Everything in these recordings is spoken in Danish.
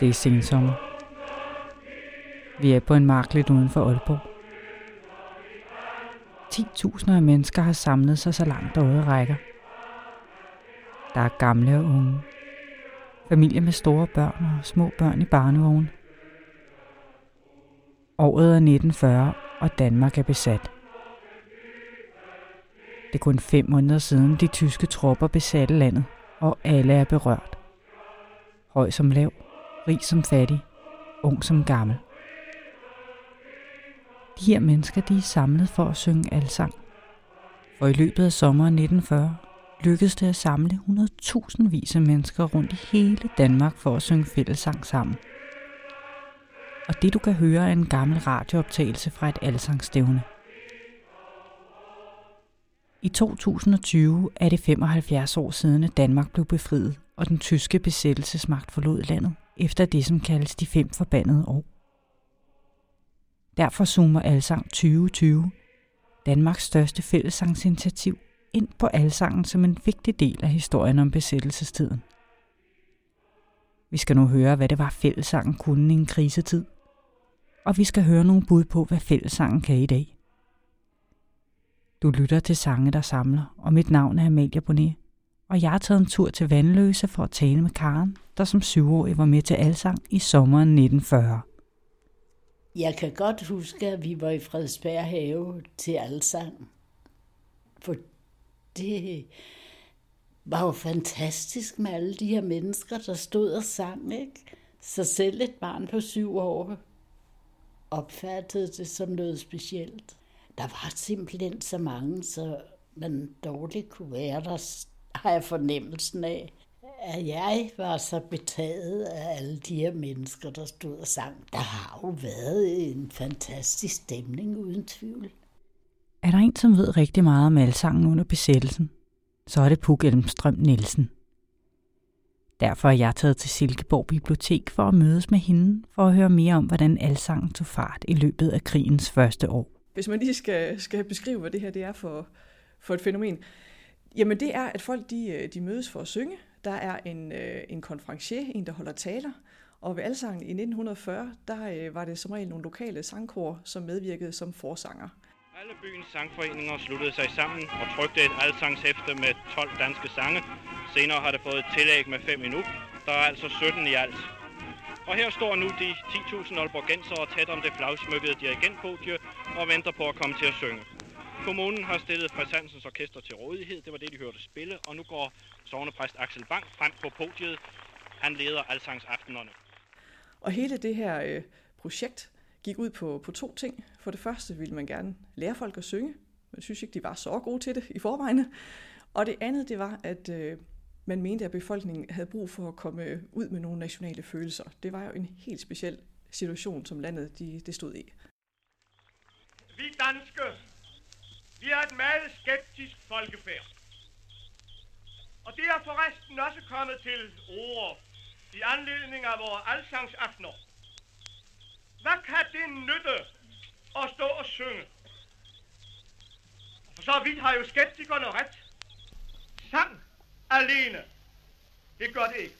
Det er sensommer. Vi er på en mark lidt uden for Aalborg. 10.000 af mennesker har samlet sig så langt øjet rækker. Der er gamle og unge. Familier med store børn og små børn i barnevogn. Året er 1940, og Danmark er besat. Det er kun fem måneder siden, de tyske tropper besatte landet, og alle er berørt. Høj som lav, rig som fattig, ung som gammel. De her mennesker de er samlet for at synge alsang. For i løbet af sommeren 1940 lykkedes det at samle 100.000 vis af mennesker rundt i hele Danmark for at synge fællessang sammen. Og det du kan høre er en gammel radiooptagelse fra et alsangstævne. I 2020 er det 75 år siden, at Danmark blev befriet, og den tyske besættelsesmagt forlod landet, efter det, som kaldes de fem forbandede år. Derfor zoomer Alsang 2020, Danmarks største fællessangsinitiativ, ind på alsangen som en vigtig del af historien om besættelsestiden. Vi skal nu høre, hvad det var fællessangen kunne i en krisetid. Og vi skal høre nogle bud på, hvad fællessangen kan i dag. Du lytter til sange, der samler, og mit navn er Amalia Bonnet. Og jeg har taget en tur til Vandløse for at tale med Karen, der som syvårig var med til Alsang i sommeren 1940. Jeg kan godt huske, at vi var i Frederiksberg Have til Alsang. For det var jo fantastisk med alle de her mennesker, der stod og sang, ikke? Så selv et barn på syv år opfattede det som noget specielt. Der var simpelthen så mange, så man dårligt kunne være der, har jeg fornemmelsen af at jeg var så betaget af alle de her mennesker, der stod og sang. Der har jo været en fantastisk stemning, uden tvivl. Er der en, som ved rigtig meget om alsangen under besættelsen, så er det Puk Elmstrøm Nielsen. Derfor er jeg taget til Silkeborg Bibliotek for at mødes med hende, for at høre mere om, hvordan alsangen tog fart i løbet af krigens første år. Hvis man lige skal, skal beskrive, hvad det her det er for, for et fænomen, jamen det er, at folk de, øh, de mødes for at synge, der er en, øh, en konferencier, en der holder taler, og ved Alsangen i 1940, der øh, var det som regel nogle lokale sangkor, som medvirkede som forsanger. Alle byens sangforeninger sluttede sig sammen og trykte et alsangshæfte med 12 danske sange. Senere har det fået et tillæg med 5 endnu. Der er altså 17 i alt. Og her står nu de 10.000 Aalborgensere tæt om det flagsmykkede dirigentpodie og venter på at komme til at synge. Kommunen har stillet Præsansens Orkester til rådighed. Det var det, de hørte spille. Og nu går sovnepræst Axel Bang frem på podiet. Han leder alsangsaftenerne. Og hele det her øh, projekt gik ud på, på to ting. For det første ville man gerne lære folk at synge. Man synes ikke, de var så gode til det i forvejen. Og det andet, det var, at øh, man mente, at befolkningen havde brug for at komme ud med nogle nationale følelser. Det var jo en helt speciel situation, som landet de, det stod i. Vi danske vi er et meget skeptisk folkefærd. Og det er forresten også kommet til ord i anledning af vores alsangsaftener. Hvad kan det nytte at stå og synge? For så vidt har jo skeptikerne ret. Sang alene, det gør det ikke.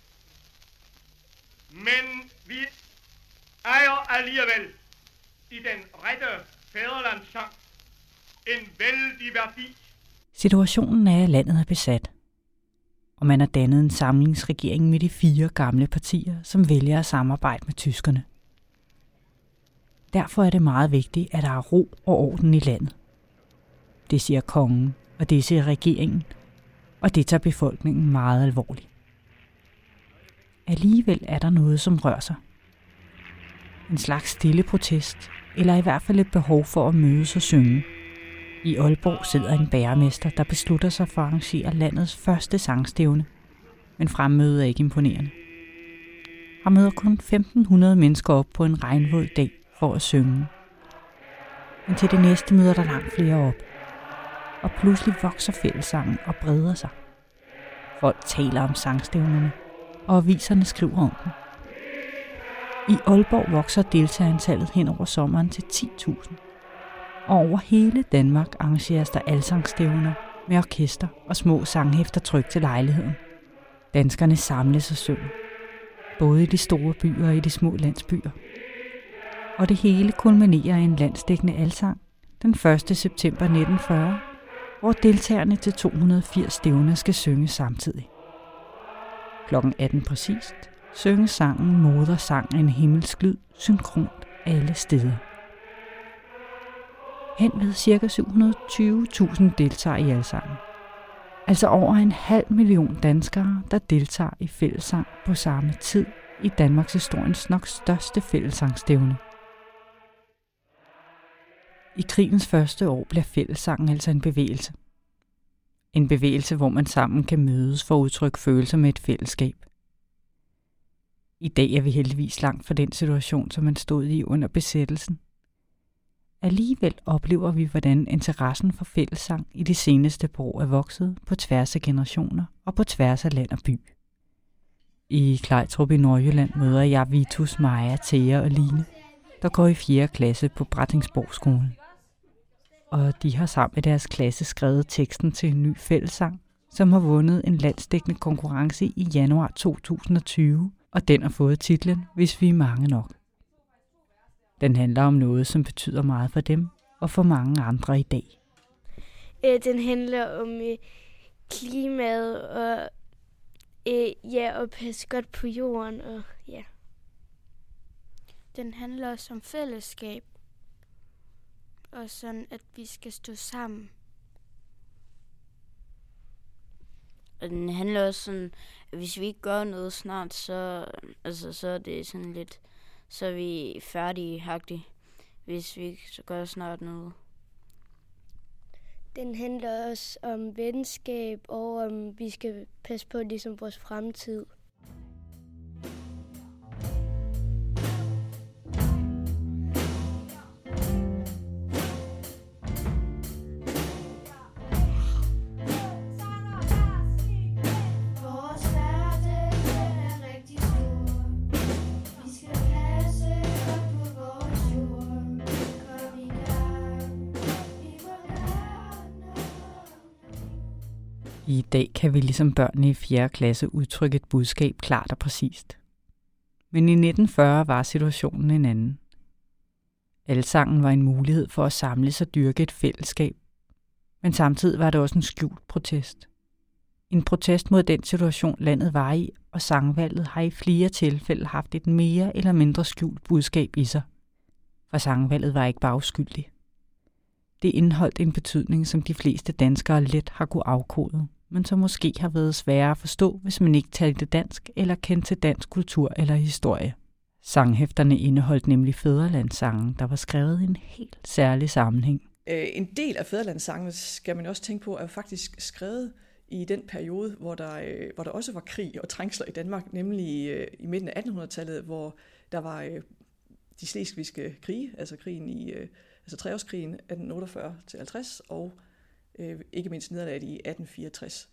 Men vi ejer alligevel i den rette fædrelandssang en vældig værdi. Situationen er, at landet er besat. Og man har dannet en samlingsregering med de fire gamle partier, som vælger at samarbejde med tyskerne. Derfor er det meget vigtigt, at der er ro og orden i landet. Det siger kongen, og det siger regeringen, og det tager befolkningen meget alvorligt. Alligevel er der noget, som rører sig. En slags stille protest, eller i hvert fald et behov for at mødes og synge – i Aalborg sidder en bæremester, der beslutter sig for at arrangere landets første sangstævne. Men fremmødet er ikke imponerende. Han møder kun 1500 mennesker op på en regnvåd dag for at synge. Men til det næste møder der langt flere op. Og pludselig vokser fællessangen og breder sig. Folk taler om sangstævnerne, og aviserne skriver om dem. I Aalborg vokser deltagerantallet hen over sommeren til 10.000 og over hele Danmark arrangeres der alsangstævner med orkester og små sanghæfter trygt til lejligheden. Danskerne samles og synger, både i de store byer og i de små landsbyer. Og det hele kulminerer i en landsdækkende alsang den 1. september 1940, hvor deltagerne til 280 stævner skal synge samtidig. Klokken 18 præcist synge sangen Moder sang en himmelsk lyd synkront alle steder. Hen ved ca. 720.000 deltager i alsangen. Altså over en halv million danskere, der deltager i fællesang på samme tid i Danmarks historiens nok største fællesangstævne. I krigens første år bliver fællessangen altså en bevægelse. En bevægelse, hvor man sammen kan mødes for at udtrykke følelser med et fællesskab. I dag er vi heldigvis langt fra den situation, som man stod i under besættelsen. Alligevel oplever vi, hvordan interessen for fællessang i de seneste par år er vokset på tværs af generationer og på tværs af land og by. I Klejtrup i Nordjylland møder jeg Vitus, Maja, Thea og Line, der går i 4. klasse på Brattingsborgskolen. Og de har sammen med deres klasse skrevet teksten til en ny fællessang, som har vundet en landsdækkende konkurrence i januar 2020 og den har fået titlen Hvis vi er mange nok. Den handler om noget, som betyder meget for dem og for mange andre i dag. Øh, den handler om øh, klimaet og øh, ja, at passe godt på jorden. Og, ja. Den handler også om fællesskab. Og sådan, at vi skal stå sammen. Og den handler også sådan, at hvis vi ikke gør noget snart, så, altså, så er det sådan lidt, så er vi færdige hagtigt, hvis vi ikke gør snart noget. Den handler også om venskab, og om vi skal passe på ligesom vores fremtid. I dag kan vi ligesom børnene i 4. klasse udtrykke et budskab klart og præcist. Men i 1940 var situationen en anden. Alsangen var en mulighed for at samle og dyrke et fællesskab, men samtidig var det også en skjult protest. En protest mod den situation, landet var i, og sangvalget har i flere tilfælde haft et mere eller mindre skjult budskab i sig. For sangvalget var ikke bare uskyldig. Det indeholdt en betydning, som de fleste danskere let har kunne afkode men som måske har været svære at forstå, hvis man ikke talte dansk eller kendte til dansk kultur eller historie. Sanghæfterne indeholdt nemlig Fæderlandssangen, der var skrevet i en helt særlig sammenhæng. Øh, en del af fædrelandssangene skal man også tænke på, er faktisk skrevet i den periode, hvor der, øh, hvor der også var krig og trængsler i Danmark, nemlig øh, i midten af 1800-tallet, hvor der var de slesvigske krige, altså krigen i altså treårskrigen 1848-50 og øh, ikke mindst nederlaget i 1864.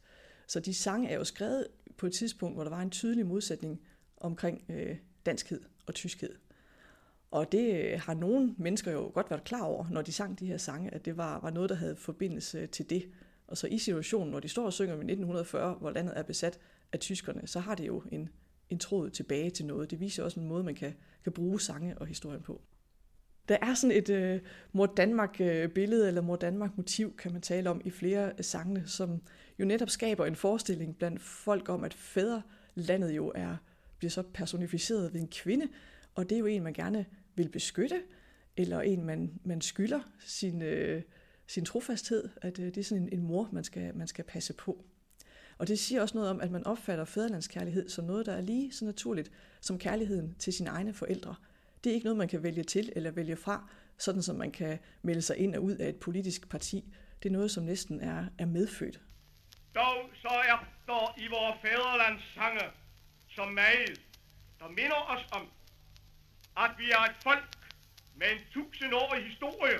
Så de sange er jo skrevet på et tidspunkt, hvor der var en tydelig modsætning omkring øh, danskhed og tyskhed. Og det øh, har nogle mennesker jo godt været klar over, når de sang de her sange, at det var, var noget, der havde forbindelse til det. Og så i situationen, når de står og synger i 1940, hvor landet er besat af tyskerne, så har det jo en, en tråd tilbage til noget. Det viser også en måde, man kan, kan bruge sange og historien på. Der er sådan et øh, mor Danmark-billede, øh, eller mor Danmark-motiv, kan man tale om i flere af sangene, som jo netop skaber en forestilling blandt folk om, at fædrelandet jo er, bliver så personificeret ved en kvinde, og det er jo en, man gerne vil beskytte, eller en, man, man skylder sin, øh, sin trofasthed, at øh, det er sådan en, en mor, man skal, man skal passe på. Og det siger også noget om, at man opfatter fædrelandskærlighed som noget, der er lige så naturligt som kærligheden til sine egne forældre – det er ikke noget, man kan vælge til eller vælge fra, sådan som man kan melde sig ind og ud af et politisk parti. Det er noget, som næsten er, er medfødt. Dog så er der i vores fædrelands sange som meget, der minder os om, at vi er et folk med en tusindårig historie.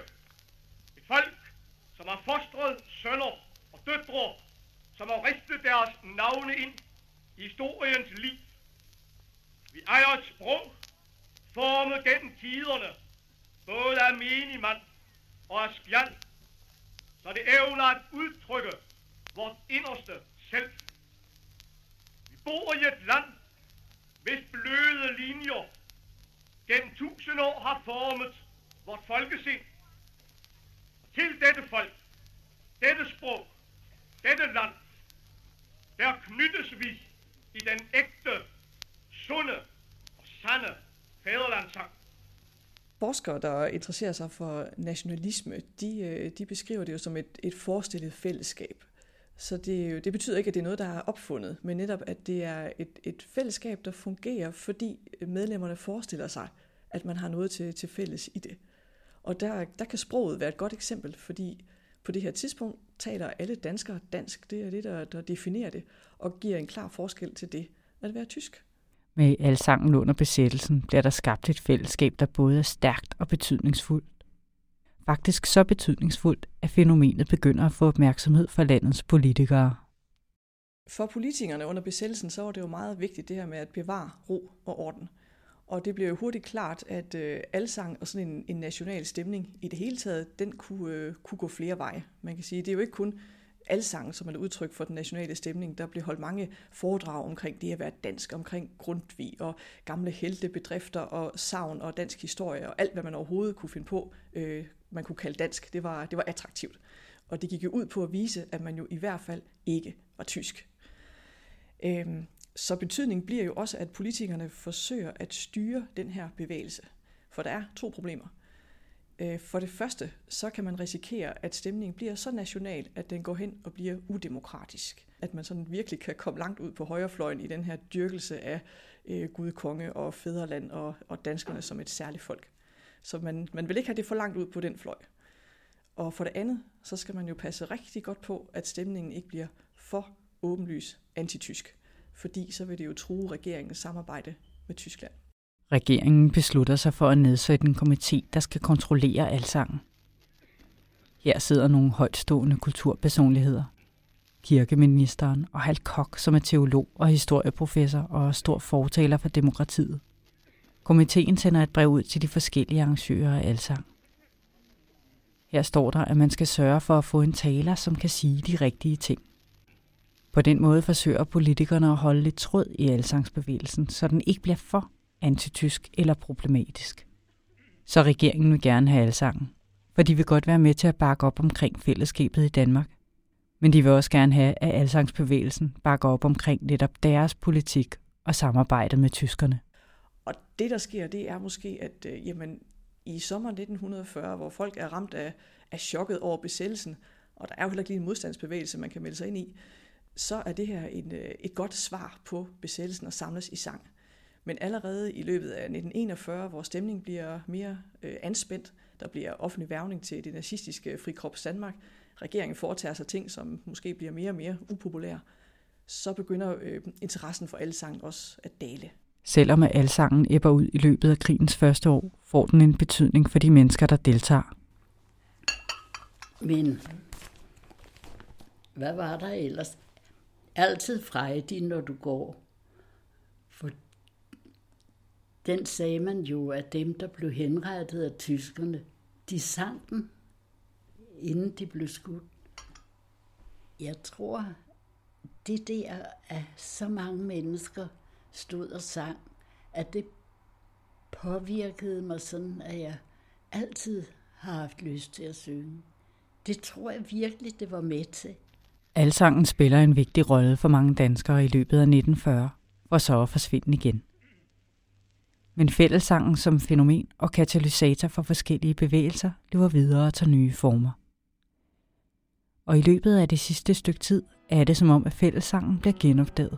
Et folk, som har fostret sønner og døtre, som har ristet deres navne ind i historiens liv. Vi ejer et sprog, formet gennem tiderne, både af menigmand og af spjald, så det evner at udtrykke vores inderste selv. Vi bor i et land, hvis bløde linjer gennem tusind år har formet vores folkesind. Til dette folk, dette sprog, dette land, der knyttes vi i den ægte, sunde og sande fædrelandssang. Forskere, der interesserer sig for nationalisme, de, øh, de beskriver det jo som et, et forestillet fællesskab. Så det, det betyder ikke, at det er noget, der er opfundet, men netop, at det er et, et fællesskab, der fungerer, fordi medlemmerne forestiller sig, at man har noget til, til fælles i det. Og der, der kan sproget være et godt eksempel, fordi på det her tidspunkt taler alle danskere dansk. Det er det, der, der definerer det, og giver en klar forskel til det at være tysk. Med alsangen under besættelsen bliver der skabt et fællesskab, der både er stærkt og betydningsfuldt. Faktisk så betydningsfuldt, at fænomenet begynder at få opmærksomhed fra landets politikere. For politikerne under besættelsen, så var det jo meget vigtigt det her med at bevare ro og orden. Og det blev jo hurtigt klart, at øh, alsang og sådan en, en national stemning i det hele taget, den kunne, øh, kunne gå flere veje. Man kan sige, det er jo ikke kun alsang, som er et udtryk for den nationale stemning. Der blev holdt mange foredrag omkring det at være dansk, omkring Grundtvig og gamle heltebedrifter og savn og dansk historie og alt, hvad man overhovedet kunne finde på, øh, man kunne kalde dansk. Det var, det var attraktivt. Og det gik jo ud på at vise, at man jo i hvert fald ikke var tysk. Øhm, så betydningen bliver jo også, at politikerne forsøger at styre den her bevægelse. For der er to problemer. Øh, for det første, så kan man risikere, at stemningen bliver så national, at den går hen og bliver udemokratisk. At man sådan virkelig kan komme langt ud på højrefløjen i den her dyrkelse af øh, Gud, konge og fædreland og, og danskerne som et særligt folk. Så man, man vil ikke have det for langt ud på den fløj. Og for det andet, så skal man jo passe rigtig godt på, at stemningen ikke bliver for åbenlys antitysk. Fordi så vil det jo true regeringens samarbejde med Tyskland. Regeringen beslutter sig for at nedsætte en komité, der skal kontrollere alsangen. Her sidder nogle højtstående kulturpersonligheder. Kirkeministeren og Hal Kok, som er teolog og historieprofessor og stor fortaler for demokratiet. Komiteen sender et brev ud til de forskellige arrangører af alsang. Her står der, at man skal sørge for at få en taler, som kan sige de rigtige ting. På den måde forsøger politikerne at holde lidt tråd i alsangsbevægelsen, så den ikke bliver for antitysk eller problematisk. Så regeringen vil gerne have alsangen, for de vil godt være med til at bakke op omkring fællesskabet i Danmark. Men de vil også gerne have, at alsangsbevægelsen bakker op omkring netop deres politik og samarbejdet med tyskerne. Og det, der sker, det er måske, at øh, jamen, i sommeren 1940, hvor folk er ramt af, af chokket over besættelsen, og der er jo heller ikke lige en modstandsbevægelse, man kan melde sig ind i, så er det her en, øh, et godt svar på besættelsen og samles i sang. Men allerede i løbet af 1941, hvor stemningen bliver mere øh, anspændt, der bliver offentlig værvning til det nazistiske frikrops Danmark, regeringen foretager sig ting, som måske bliver mere og mere upopulære, så begynder øh, interessen for alsang også at dale. Selvom alsangen æbber ud i løbet af krigens første år, får den en betydning for de mennesker, der deltager. Men hvad var der ellers? Altid frejdig, når du går. Den sagde man jo, at dem, der blev henrettet af tyskerne, de sang den, inden de blev skudt. Jeg tror, det der, at så mange mennesker stod og sang, at det påvirkede mig sådan, at jeg altid har haft lyst til at synge. Det tror jeg virkelig, det var med til. Alsangen spiller en vigtig rolle for mange danskere i løbet af 1940, og så at forsvinde igen. Men fællessangen som fænomen og katalysator for forskellige bevægelser lever videre og tager nye former. Og i løbet af det sidste stykke tid er det som om, at fællessangen bliver genopdaget.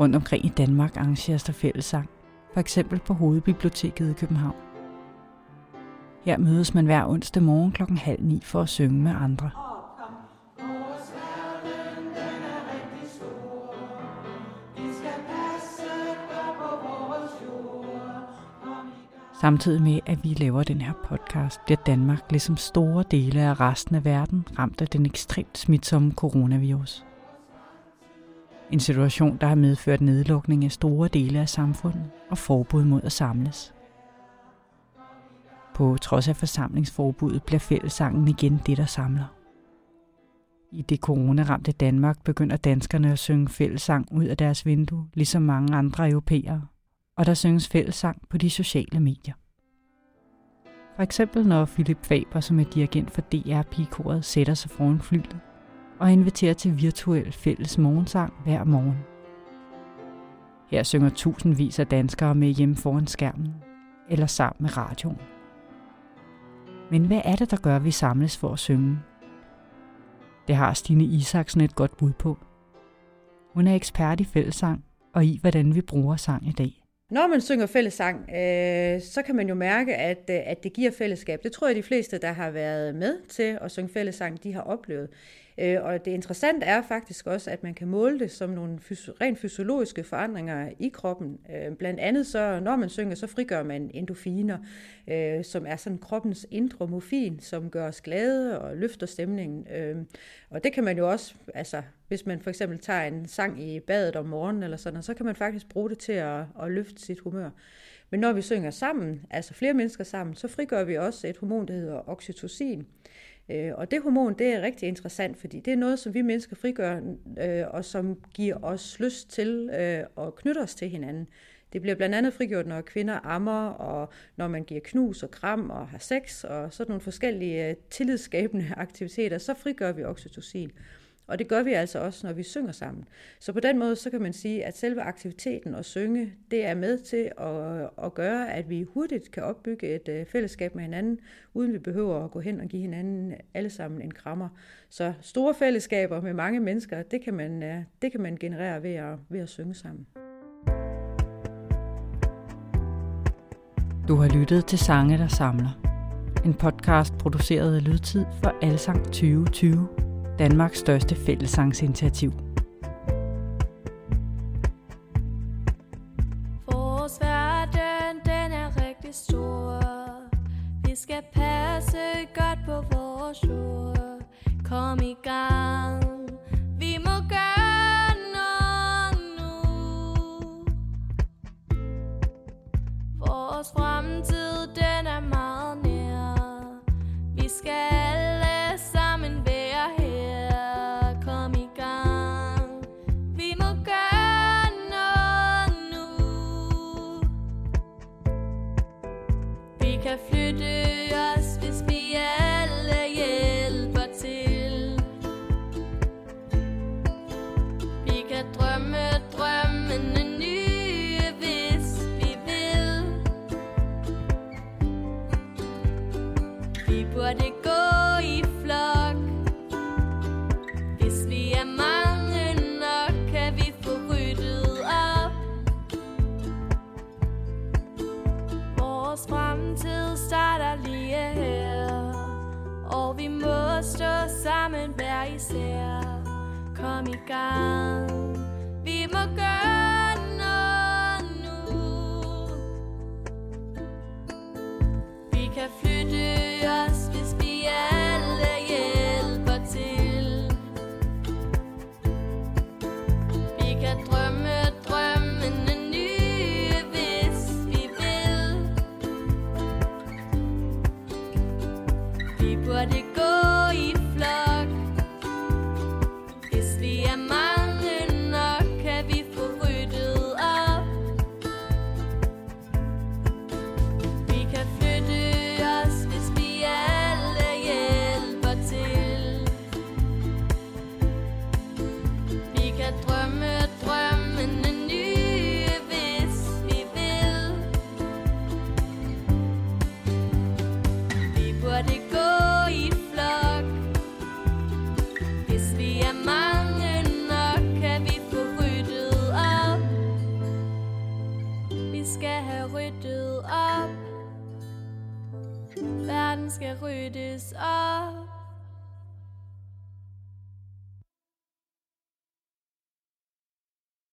Rundt omkring i Danmark arrangeres der fællessang, for eksempel på Hovedbiblioteket i København. Her mødes man hver onsdag morgen klokken halv ni for at synge med andre. Samtidig med, at vi laver den her podcast, bliver Danmark ligesom store dele af resten af verden ramt af den ekstremt smitsomme coronavirus. En situation, der har medført nedlukning af store dele af samfundet og forbud mod at samles. På trods af forsamlingsforbuddet bliver fællessangen igen det, der samler. I det coronaramte Danmark begynder danskerne at synge fællesang ud af deres vindue, ligesom mange andre europæere, og der synges fællesang på de sociale medier. For eksempel når Philip Faber, som er dirigent for DR Pigekoret, sætter sig foran flyet og inviterer til virtuel fælles morgensang hver morgen. Her synger tusindvis af danskere med hjemme foran skærmen eller sammen med radioen. Men hvad er det, der gør, at vi samles for at synge? Det har Stine Isaksen et godt bud på. Hun er ekspert i fællesang og i, hvordan vi bruger sang i dag. Når man synger fællesang, øh, så kan man jo mærke, at, øh, at det giver fællesskab. Det tror jeg, de fleste, der har været med til at synge fællesang, de har oplevet. Øh, og det interessante er faktisk også, at man kan måle det som nogle fys- rent fysiologiske forandringer i kroppen. Øh, blandt andet så, når man synger, så frigør man endofiner, øh, som er sådan kroppens indre morfin, som gør os glade og løfter stemningen. Øh, og det kan man jo også, altså hvis man for eksempel tager en sang i badet om morgenen eller sådan, så kan man faktisk bruge det til at, at løfte sit humør. Men når vi synger sammen, altså flere mennesker sammen, så frigør vi også et hormon, der hedder oxytocin. Øh, og det hormon, det er rigtig interessant, fordi det er noget, som vi mennesker frigør, øh, og som giver os lyst til øh, at knytte os til hinanden. Det bliver blandt andet frigjort, når kvinder ammer, og når man giver knus og kram og har sex, og sådan nogle forskellige øh, tillidsskabende aktiviteter, så frigør vi oxytocin. Og det gør vi altså også, når vi synger sammen. Så på den måde, så kan man sige, at selve aktiviteten at synge, det er med til at, at gøre, at vi hurtigt kan opbygge et øh, fællesskab med hinanden, uden vi behøver at gå hen og give hinanden alle sammen en krammer. Så store fællesskaber med mange mennesker, det kan man, øh, det kan man generere ved at, ved at synge sammen. Du har lyttet til Sange, der samler. En podcast produceret af Lydtid for Alsang 2020. Danmarks største fællesangsinitiativ. Vores verden, den er rigtig stor. Vi skal passe godt på vores jord. Kom i gang,